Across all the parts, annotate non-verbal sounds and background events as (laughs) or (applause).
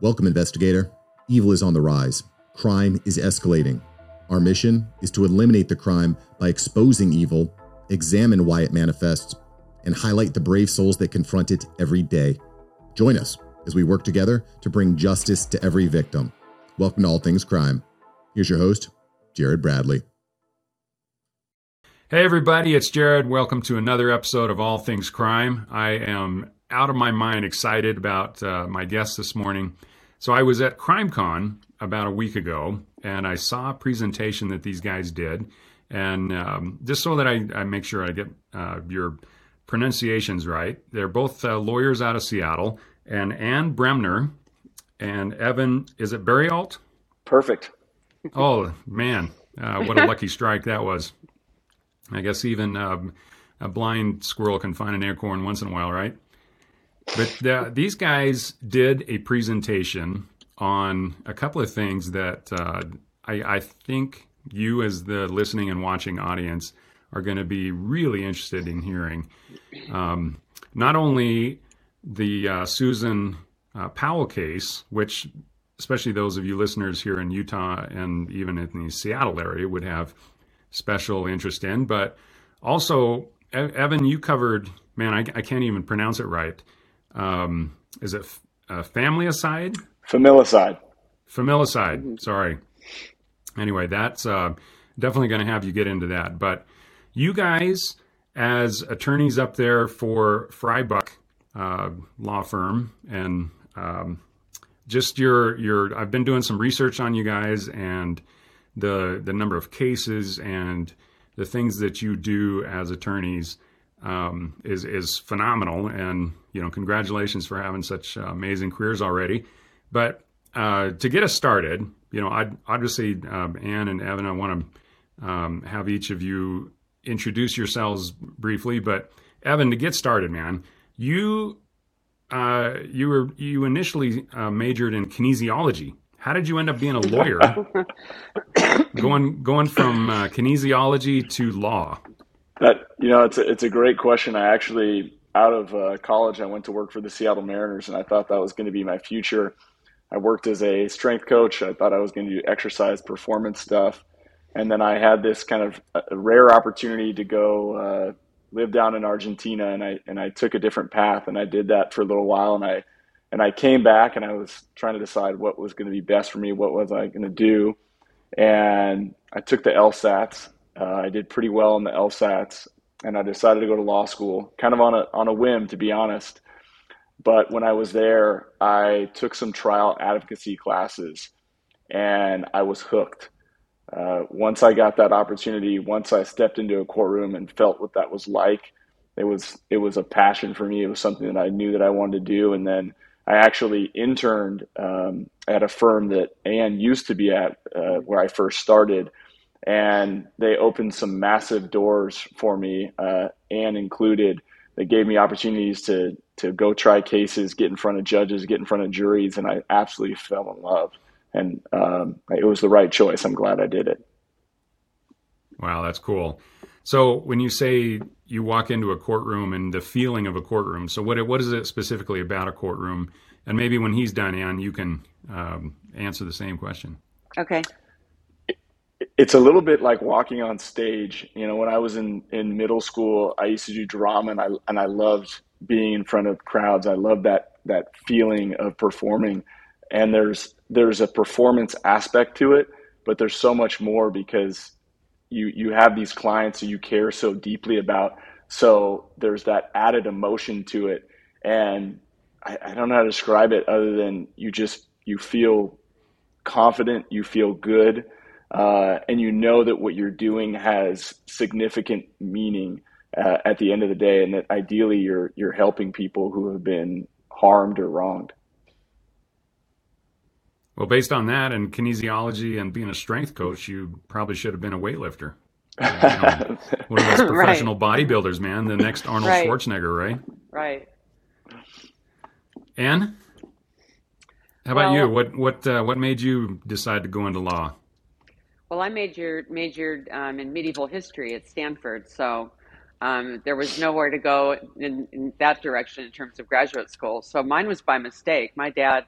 Welcome, investigator. Evil is on the rise. Crime is escalating. Our mission is to eliminate the crime by exposing evil, examine why it manifests, and highlight the brave souls that confront it every day. Join us as we work together to bring justice to every victim. Welcome to All Things Crime. Here's your host, Jared Bradley. Hey, everybody, it's Jared. Welcome to another episode of All Things Crime. I am out of my mind excited about uh, my guest this morning. So, I was at CrimeCon about a week ago, and I saw a presentation that these guys did. And um, just so that I, I, make sure I get uh, your pronunciations right, they're both uh, lawyers out of Seattle. And Anne Bremner and Evan, is it Bariault? Perfect. (laughs) oh, man. Uh, what a lucky strike that was. I guess even um, a blind squirrel can find an acorn once in a while, right? But the, these guys did a presentation on a couple of things that uh, I, I, think you, as the listening and watching audience, are going to be really interested in hearing. Um, not only the uh, Susan uh, Powell case, which especially those of you listeners here in Utah and even in the Seattle area would have special interest in, but also Evan, you covered. Man, I, I can't even pronounce it right. Um, is it uh, familicide? Familicide. Familicide. Mm-hmm. Sorry. Anyway, that's uh, definitely going to have you get into that. But you guys, as attorneys up there for Frey Buck uh, law firm, and um, just your your, I've been doing some research on you guys and the the number of cases and the things that you do as attorneys um, is is phenomenal. And you know, congratulations for having such uh, amazing careers already. But uh, to get us started, you know, I'd obviously um, Anne and Evan, I want to um, have each of you introduce yourselves briefly. But Evan, to get started, man, you uh, you were you initially uh, majored in kinesiology. How did you end up being a lawyer? (laughs) going going from uh, kinesiology to law. That you know, it's a, it's a great question. I actually out of uh, college, I went to work for the Seattle Mariners, and I thought that was going to be my future. I worked as a strength coach. I thought I was going to do exercise performance stuff. And then I had this kind of uh, rare opportunity to go uh, live down in Argentina, and I and I took a different path, and I did that for a little while, and I and I came back, and I was trying to decide what was going to be best for me, what was I going to do, and I took the LSATs. Uh, I did pretty well in the LSATs, and I decided to go to law school, kind of on a on a whim, to be honest. But when I was there, I took some trial advocacy classes and I was hooked. Uh, once I got that opportunity, once I stepped into a courtroom and felt what that was like, it was it was a passion for me. It was something that I knew that I wanted to do. And then I actually interned um, at a firm that Anne used to be at, uh, where I first started, and they opened some massive doors for me, uh, Anne included. They gave me opportunities to to go try cases, get in front of judges, get in front of juries, and I absolutely fell in love. And um, it was the right choice. I'm glad I did it. Wow, that's cool. So when you say you walk into a courtroom and the feeling of a courtroom, so what what is it specifically about a courtroom? And maybe when he's done, Anne, you can um, answer the same question. Okay. It's a little bit like walking on stage. You know, when I was in, in middle school, I used to do drama, and I and I loved being in front of crowds. I love that that feeling of performing. And there's there's a performance aspect to it, but there's so much more because you you have these clients who you care so deeply about. So there's that added emotion to it. And I, I don't know how to describe it other than you just you feel confident, you feel good, uh, and you know that what you're doing has significant meaning uh, at the end of the day, and that ideally you're you're helping people who have been harmed or wronged. Well, based on that and kinesiology and being a strength coach, you probably should have been a weightlifter. You know, one of (laughs) those professional right. bodybuilders, man. The next Arnold right. Schwarzenegger, right? Right. Anne, how about well, you? What what uh, what made you decide to go into law? Well, I majored majored um, in medieval history at Stanford, so um, there was nowhere to go in, in, that direction in terms of graduate school. So mine was by mistake. My dad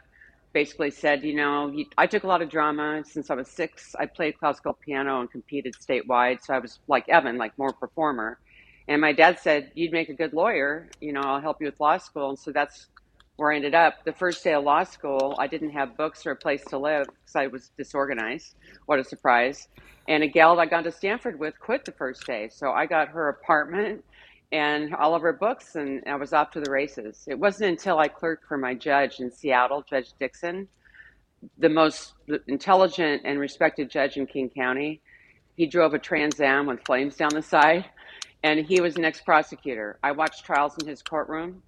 basically said, you know, he, I took a lot of drama since I was six. I played classical piano and competed statewide, so I was like Evan, like more performer. And my dad said, "You'd make a good lawyer. You know, I'll help you with law school." And so that's where I ended up. The first day of law school, I didn't have books or a place to live because I was disorganized. What a surprise! And a gal that I got to Stanford with quit the first day, so I got her apartment and all of her books, and I was off to the races. It wasn't until I clerked for my judge in Seattle, Judge Dixon, the most intelligent and respected judge in King County. He drove a Trans Am with flames down the side, and he was an ex prosecutor. I watched trials in his courtroom.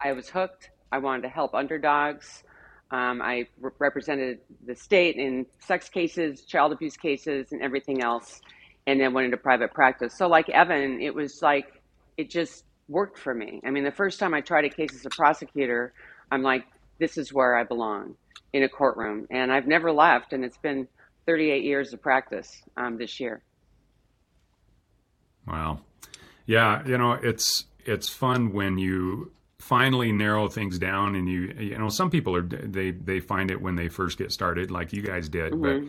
I was hooked. I wanted to help underdogs. Um, I re- represented the state in sex cases, child abuse cases, and everything else and then went into private practice. So, like Evan, it was like it just worked for me. I mean, the first time I tried a case as a prosecutor, I'm like, this is where I belong in a courtroom, and I've never left. And it's been 38 years of practice um, this year. Wow, yeah, you know, it's it's fun when you finally narrow things down and you you know some people are they they find it when they first get started like you guys did mm-hmm.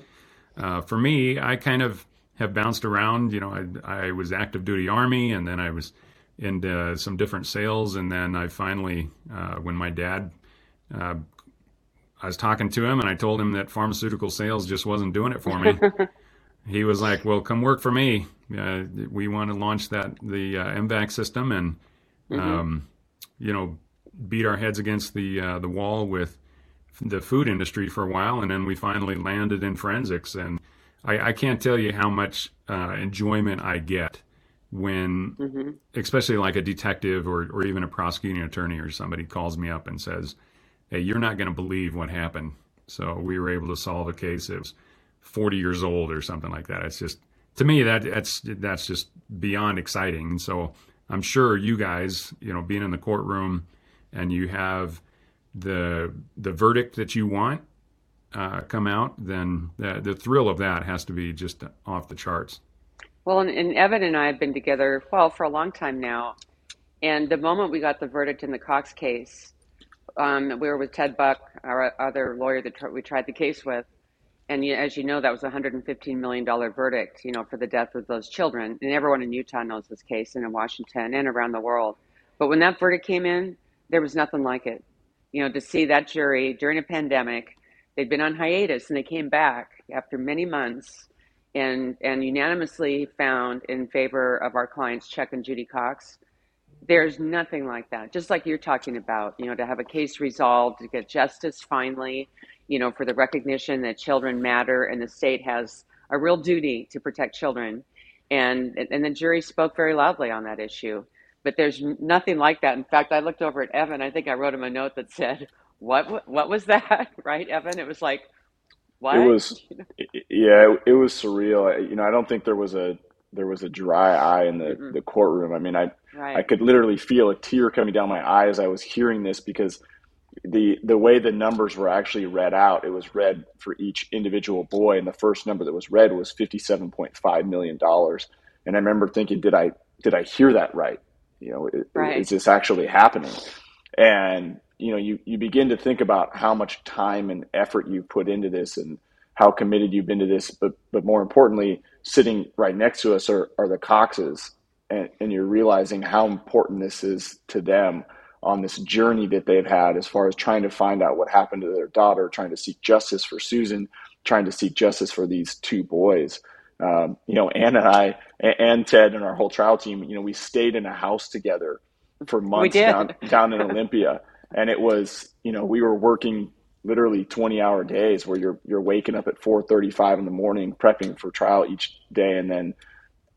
but uh, for me i kind of have bounced around. You know, I, I was active duty army, and then I was into some different sales, and then I finally, uh, when my dad, uh, I was talking to him, and I told him that pharmaceutical sales just wasn't doing it for me. (laughs) he was like, "Well, come work for me. Uh, we want to launch that the uh, M-Vac system, and mm-hmm. um, you know, beat our heads against the uh, the wall with." the food industry for a while, and then we finally landed in forensics. And I, I can't tell you how much uh, enjoyment I get when, mm-hmm. especially like a detective or, or even a prosecuting attorney or somebody calls me up and says, Hey, you're not going to believe what happened. So we were able to solve a case that was 40 years old or something like that. It's just, to me, that that's, that's just beyond exciting. And so I'm sure you guys, you know, being in the courtroom and you have the, the verdict that you want uh, come out, then the, the, thrill of that has to be just off the charts. Well, and, and, Evan and I have been together, well, for a long time now. And the moment we got the verdict in the Cox case, um, we were with Ted Buck, our other lawyer that we tried the case with. And as you know, that was a $115 million verdict, you know, for the death of those children. And everyone in Utah knows this case and in Washington and around the world. But when that verdict came in, there was nothing like it. You know, to see that jury during a pandemic They'd been on hiatus and they came back after many months and, and unanimously found in favor of our clients, Chuck and Judy Cox. There's nothing like that. Just like you're talking about, you know, to have a case resolved, to get justice finally, you know, for the recognition that children matter and the state has a real duty to protect children. And, and the jury spoke very loudly on that issue. But there's nothing like that. In fact, I looked over at Evan. I think I wrote him a note that said, what what was that (laughs) right evan it was like what it was (laughs) yeah it, it, was surreal you know i don't think there was a there was a dry eye in the, mm the courtroom i mean i right. i could literally feel a tear coming down my eye as i was hearing this because the the way the numbers were actually read out it was read for each individual boy and the first number that was read was 57.5 million dollars. And i remember thinking did i did i hear that right? You know right. is this actually happening? And you know you, you begin to think about how much time and effort you put into this and how committed you've been to this but but more importantly sitting right next to us are, are the coxes and, and you're realizing how important this is to them on this journey that they've had as far as trying to find out what happened to their daughter trying to seek justice for susan trying to seek justice for these two boys. Um, you know anne and i and ted and our whole trial team you know we stayed in a house together for months down, down in (laughs) olympia. And it was you know we were working literally 20 hour days where you're you're waking up at 4:35 in the morning prepping for trial each day and then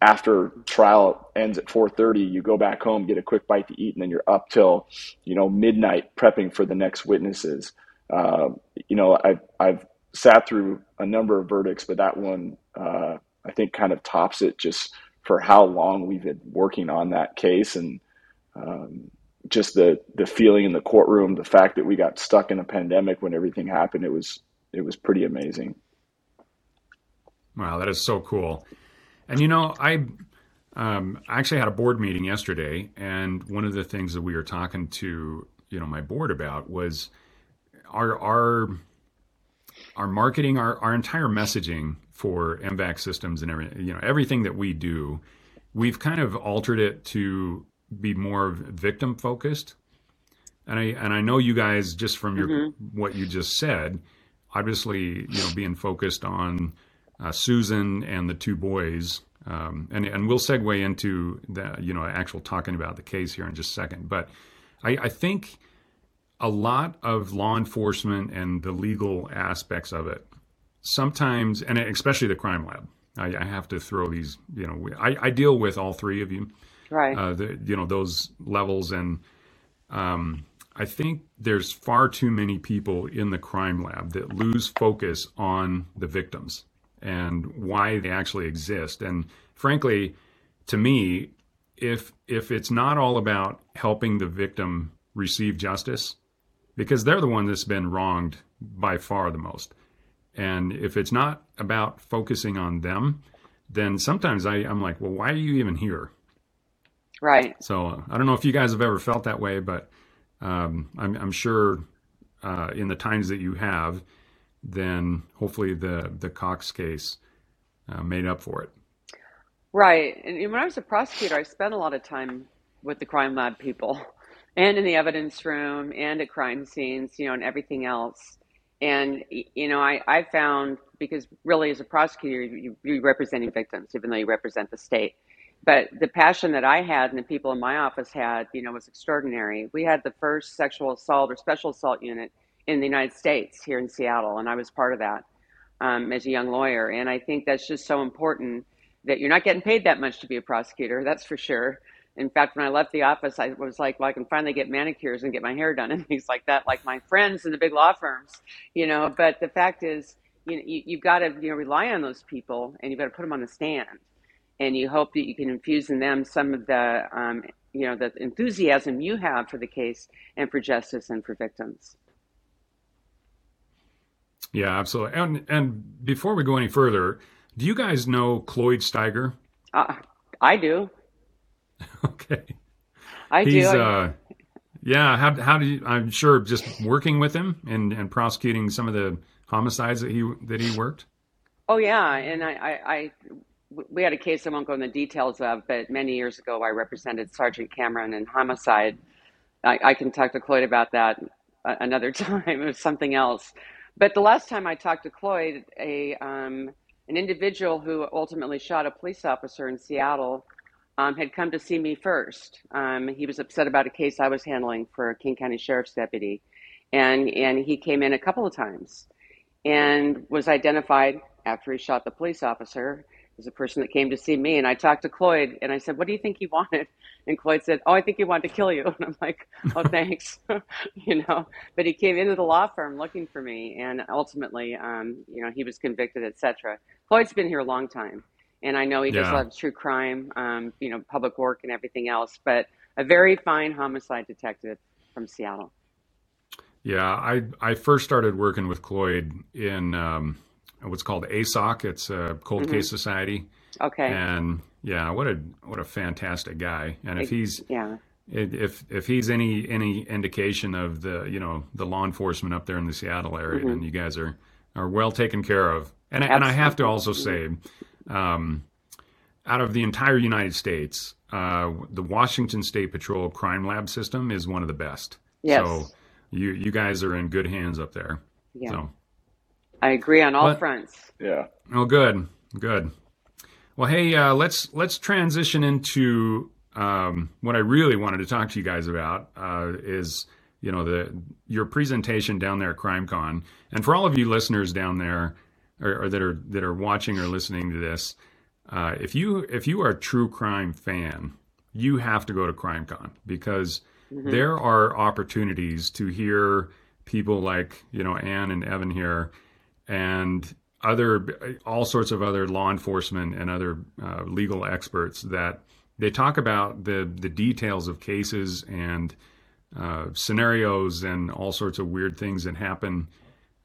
after trial ends at 4:30 you go back home get a quick bite to eat and then you're up till you know midnight prepping for the next witnesses uh, you know I've I've sat through a number of verdicts but that one uh, I think kind of tops it just for how long we've been working on that case and um, just the the feeling in the courtroom, the fact that we got stuck in a pandemic when everything happened, it was it was pretty amazing. Wow, that is so cool. And you know, I um, I actually had a board meeting yesterday, and one of the things that we were talking to you know my board about was our our our marketing, our our entire messaging for M-Vac systems and everything, you know, everything that we do, we've kind of altered it to be more victim focused. And I and I know you guys just from your mm-hmm. what you just said, obviously, you know, being focused on uh, Susan and the two boys, um, and and we'll segue into the you know actual talking about the case here in just a second. But I, I think a lot of law enforcement and the legal aspects of it sometimes, and especially the crime lab. I, I have to throw these. You know, I, I, deal with all three of you, right? Uh, the, you know those levels, and um, I think there's far too many people in the crime lab that lose focus on the victims and why they actually exist. And frankly, to me, if if it's not all about helping the victim receive justice, because they're the one that's been wronged by far the most, and if it's not about focusing on them, then sometimes I, I'm like, well, why are you even here? Right. So I don't know if you guys have ever felt that way, but um, I'm, I'm, sure uh, in the times that you have, then hopefully the the Cox case uh, made up for it. Right. And when I was a prosecutor, I spent a lot of time with the crime lab people (laughs) and in the evidence room and at crime scenes, you know, and everything else. And, you know, I, I found because really as a prosecutor, you, you're representing victims, even though you represent the state. But the passion that I had and the people in my office had, you know, was extraordinary. We had the first sexual assault or special assault unit in the United States here in Seattle, and I was part of that um, as a young lawyer. And I think that's just so important that you're not getting paid that much to be a prosecutor, that's for sure. In fact, when I left the office, I was like, well, I can finally get manicures and get my hair done (laughs) and things like that, like my friends in the big law firms, you know. But the fact is, you know, you, you've got to you know rely on those people and you've got to put them on the stand, and you hope that you can infuse in them some of the um, you know the enthusiasm you have for the case and for justice and for victims. Yeah, absolutely. And and before we go any further, do you guys know Cloyd Steiger? Uh, I do. (laughs) okay. I He's, do. Uh, yeah. How how do you? I'm sure just working with him and and prosecuting some of the homicides that he that he worked. Oh yeah, and I, I, I we had a case I won't go into the details of, but many years ago I represented Sergeant Cameron in homicide. I, I can talk to Cloyd about that another (laughs) time. It was something else. But the last time I talked to Cloyd, a um, an individual who ultimately shot a police officer in Seattle um, had come to see me first. Um, he was upset about a case I was handling for a King County Sheriff's deputy, and and he came in a couple of times, and was identified after he shot the police officer was a person that came to see me and I talked to Cloyd and I said, what do you think he (laughs) wanted? And Cloyd said, oh, I think he wanted to kill you. (laughs) And I'm like, oh, (laughs) thanks. you know, but he came into the law firm looking for me and ultimately, um, you know, he was convicted, etc. Cloyd's been here a long time and I know he yeah. does love true crime, um, you know, public work and everything else, but a very fine homicide detective from Seattle. Yeah, I I first started working with Cloyd in um, what's called ASOC. It's a Cold mm-hmm. Case Society. Okay. And yeah, what a what a fantastic guy. And if he's yeah. If if he's any any indication of the you know the law enforcement up there in the Seattle area, mm-hmm. then you guys are are well taken care of. And and I have to also say, um, out of the entire United States, uh, the Washington State Patrol Crime Lab system is one of the best. Yes. So you you guys are in good hands up there. Yeah. So I agree on all but, fronts. Yeah. Oh, good, good. Well, hey, uh, let's let's transition into um, what I really wanted to talk to you guys about uh, is you know the your presentation down there at CrimeCon, and for all of you listeners down there or, or that are that are watching or listening to this, uh, if you if you are a true crime fan, you have to go to CrimeCon because mm-hmm. there are opportunities to hear people like you know Anne and Evan here and other all sorts of other law enforcement and other uh, legal experts that they talk about the the details of cases and uh, scenarios and all sorts of weird things that happen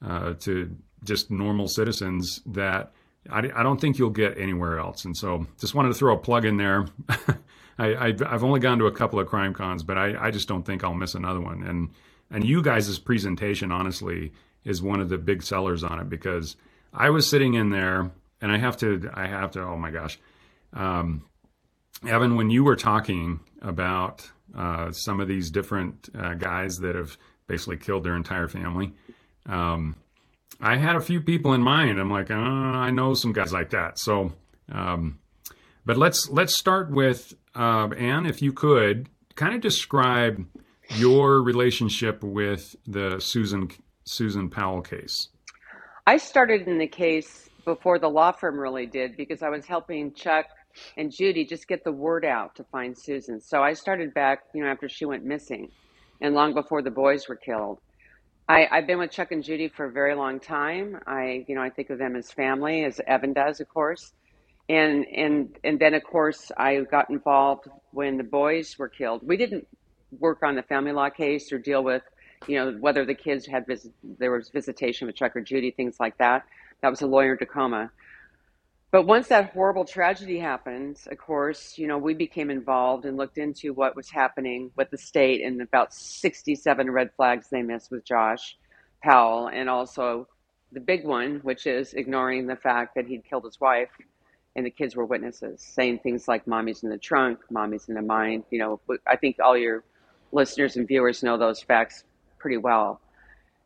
uh, to just normal citizens that I, I, don't think you'll get anywhere else. And so, just wanted to throw a plug in there. (laughs) I, have only gone to a couple of crime cons, but I, I, just don't think I'll miss another one. And and you guys' presentation, honestly, is one of the big sellers on it because I was sitting in there, and I have to, I have to, oh my gosh, um, Evan, when you were talking about uh, some of these different uh, guys that have basically killed their entire family, um, I had a few people in mind. I'm like, oh, I know some guys like that. So, um, but let's let's start with uh, Anne, if you could kind of describe your relationship with the Susan Susan Powell case. I started in the case before the law firm really did because I was helping Chuck and Judy just get the word out to find Susan. So I started back, you know, after she went missing and long before the boys were killed. I, I've been with Chuck and Judy for a very long time. I, you know, I think of them as family, as Evan does, of course. And and and then of course I got involved when the boys were killed. We didn't work on the family law case or deal with, you know, whether the kids had there was visitation with Chuck or Judy, things like that. That was a lawyer in Tacoma. But once that horrible tragedy happened, of course, you know, we became involved and looked into what was happening with the state and about 67 red flags they missed with Josh Powell, and also the big one, which is ignoring the fact that he'd killed his wife and the kids were witnesses, saying things like "mommy's in the trunk," "mommy's in the mind." You know, I think all your listeners and viewers know those facts pretty well.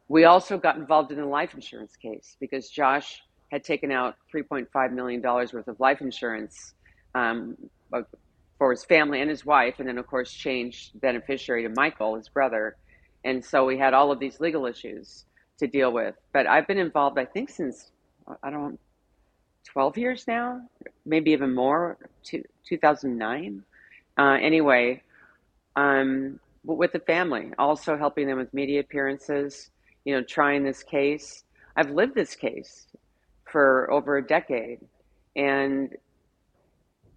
We also got involved in a life insurance case because Josh had taken out $3.5 million worth of life insurance um, for his family and his wife, and then, of course, changed beneficiary to Michael, his brother. And so we had all of these legal issues to deal with. But I've been involved, I think, since, I don't 12 years now, maybe even more, two, 2009. Uh, anyway, um, with the family, also helping them with media appearances, you know, trying this case. I've lived this case for over a decade. And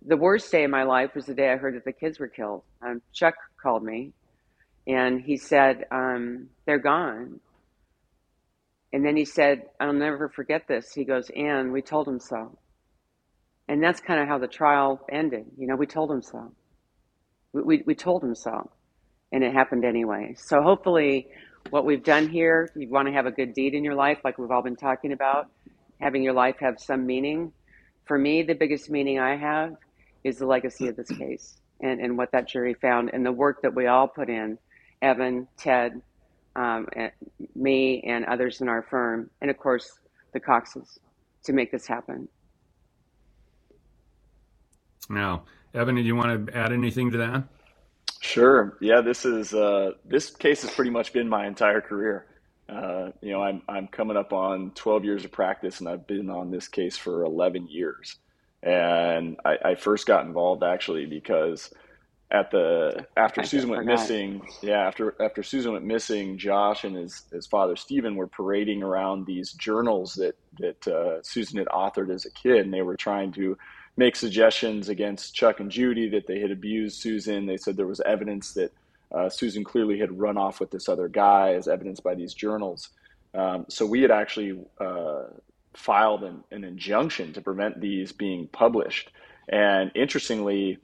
the worst day of my life was the day I heard that the kids were killed. Um, Chuck called me and he said, um, They're gone. And then he said, I'll never forget this. He goes, Anne, we told him so. And that's kind of how the trial ended. You know, we told him so. We, we, we told him so. And it happened anyway. So hopefully, what we've done here, you want to have a good deed in your life, like we've all been talking about having your life have some meaning. For me, the biggest meaning I have is the legacy of this case and, and what that jury found and the work that we all put in Evan, Ted, um, and me, and others in our firm, and of course, the Coxes to make this happen. Now, Evan, do you want to add anything to that? Sure. Yeah, this is uh, this case has pretty much been my entire career. Uh, you know, I'm I'm coming up on 12 years of practice, and I've been on this case for 11 years. And I, I first got involved actually because at the after I Susan went missing, yeah, after after Susan went missing, Josh and his his father Steven were parading around these journals that that uh, Susan had authored as a kid, and they were trying to make suggestions against Chuck and Judy that they had abused Susan. They said there was evidence that uh, Susan clearly had run off with this other guy, as evidenced by these journals. Um, so we had actually uh, filed an, an, injunction to prevent these being published. And interestingly,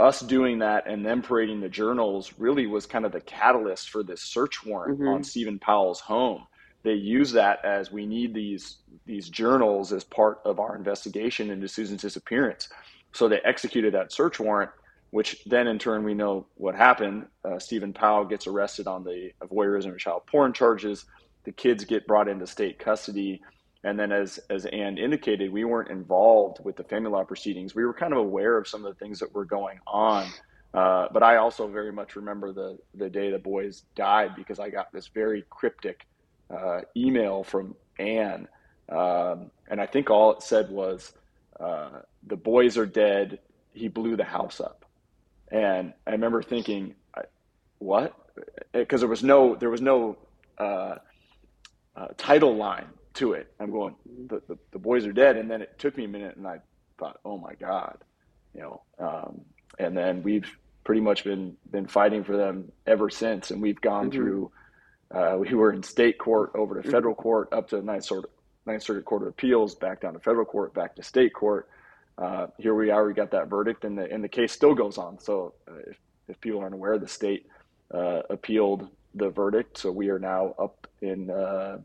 us doing that and them parading the journals really was kind of the catalyst for this search warrant mm-hmm. on Steven Powell's home. They use that as we need these these journals as part of our investigation into Susan's disappearance. So they executed that search warrant which then in turn we know what happened. Uh, Steven Powell gets arrested on the voyeurism and child porn charges. The kids get brought into state custody. And then, as, as Anne indicated, we weren't involved with the family law proceedings. We were kind of aware of some of the things that were going on. Uh, but I also very much remember the, the day the boys died because I got this very cryptic uh, email from Anne. Um, and I think all it said was, uh, the boys are dead. He blew the house up. And I remember thinking, what? Because there was no there was no uh, uh, title line to it. I'm going, the, the, the, boys are dead. And then it took me a minute and I thought, oh my God, you know, um, and then we've pretty much been, been fighting for them ever since. And we've gone mm-hmm. through, uh, we were in state court over to mm-hmm. federal court, up to Ninth Circuit, Ninth Circuit Court of Appeals, back down to federal court, back to state court uh, here we are. We got that verdict, and the and the case still goes on. So uh, if, if people aren't aware, the state uh, appealed the verdict. So we are now up in uh,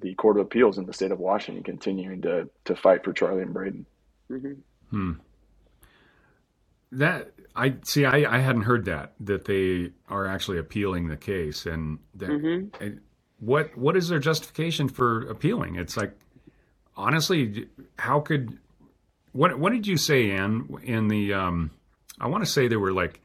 the Court of Appeals in the state of Washington, continuing to to fight for Charlie and Braden. Mm-hmm. Hmm. That I see. I, I hadn't heard that that they are actually appealing the case, and that mm-hmm. what what is their justification for appealing? It's like honestly, how could what what did you say, Anne? In the um, I want to say there were like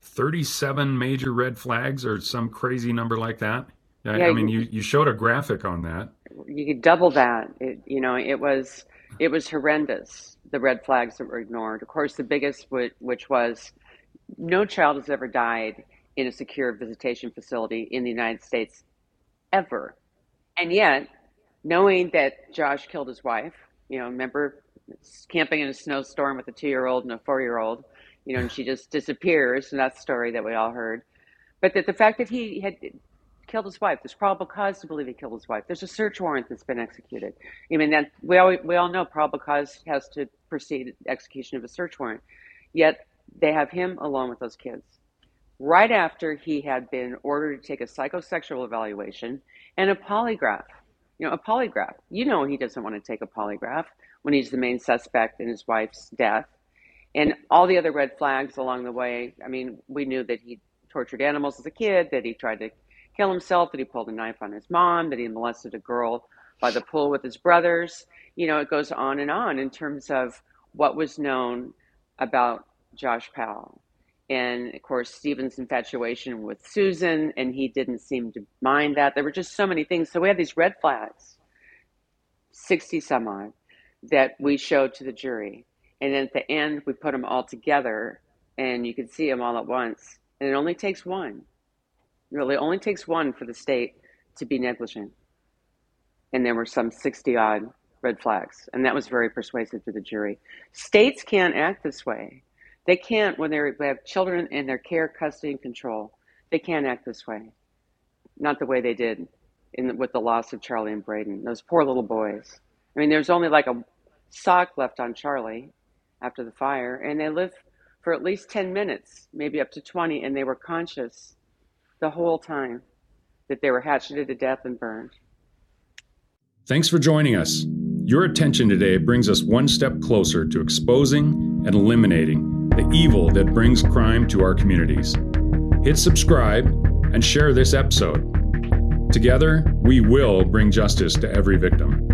thirty seven major red flags or some crazy number like that. I, yeah, I mean, you, you showed a graphic on that. You could double that. It, you know, it was it was horrendous. The red flags that were ignored. Of course, the biggest, which was no child has ever died in a secure visitation facility in the United States ever. And yet, knowing that Josh killed his wife, you know, remember camping in a snowstorm with a two year old and a four year old, you know, and she just disappears. And that's the story that we all heard. But that the fact that he had killed his wife. There's probable cause to believe he killed his wife. There's a search warrant that's been executed. I mean, that we all we all know probable cause has to precede execution of a search warrant. Yet they have him alone with those kids. Right after he had been ordered to take a psychosexual evaluation and a polygraph. You know, a polygraph. You know he doesn't want to take a polygraph when he's the main suspect in his wife's death. And all the other red flags along the way. I mean, we knew that he tortured animals as a kid, that he tried to kill himself, that he pulled a knife on his mom, that he molested a girl by the pool with his brothers. You know, it goes on and on in terms of what was known about Josh Powell. And of course, Steven's infatuation with Susan, and he didn't seem to mind that. There were just so many things. So we had these red flags, 60 some odd, that we showed to the jury. And then at the end, we put them all together, and you could see them all at once. And it only takes one really only takes one for the state to be negligent. And there were some 60 odd red flags. And that was very persuasive to the jury. States can't act this way. They can't, when they have children in their care, custody, and control, they can't act this way. Not the way they did in, with the loss of Charlie and Braden. Those poor little boys. I mean, there's only like a sock left on Charlie after the fire, and they lived for at least 10 minutes, maybe up to 20, and they were conscious the whole time that they were hatcheted to death and burned. Thanks for joining us. Your attention today brings us one step closer to exposing and eliminating the evil that brings crime to our communities. Hit subscribe and share this episode. Together, we will bring justice to every victim.